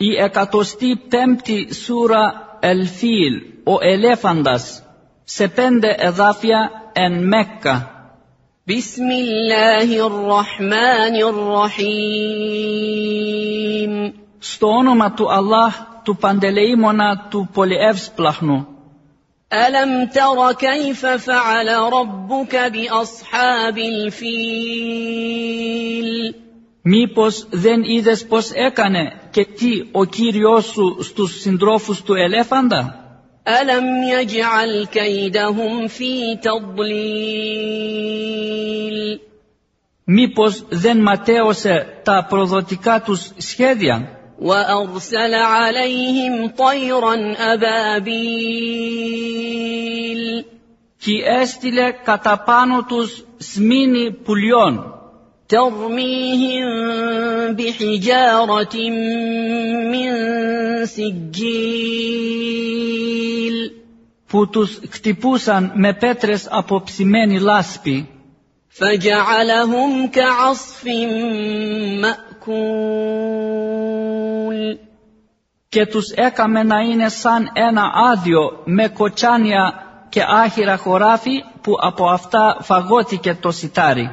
Η εκατοστή πέμπτη σούρα Ελφίλ, ο ελέφαντας, σε πέντε εδάφια εν Μέκκα. بسم الله الرحمن الرحيم Στο όνομα του Allah, του Παντελεήμονα, του Πολυεύσπλαχνου. ألم تر كيف فعل ربك بأصحاب الفيل Μήπως δεν είδες πως έκανε και τι ο Κύριος σου στους συντρόφους του ελέφαντα. ألم يجعل كيدهم في تضليل Μήπως δεν ματέωσε τα προδοτικά τους σχέδια وأرسل عليهم طيرا أبابيل και έστειλε κατά πάνω τους σμήνη πουλιών ترميهم بحجارة من سجيل που τους χτυπούσαν με πέτρες από ψημένη λάσπη فجعلهم كعصف مأكول και τους έκαμε να είναι σαν ένα άδειο με κοτσάνια και άχυρα χωράφι που από αυτά φαγώθηκε το σιτάρι.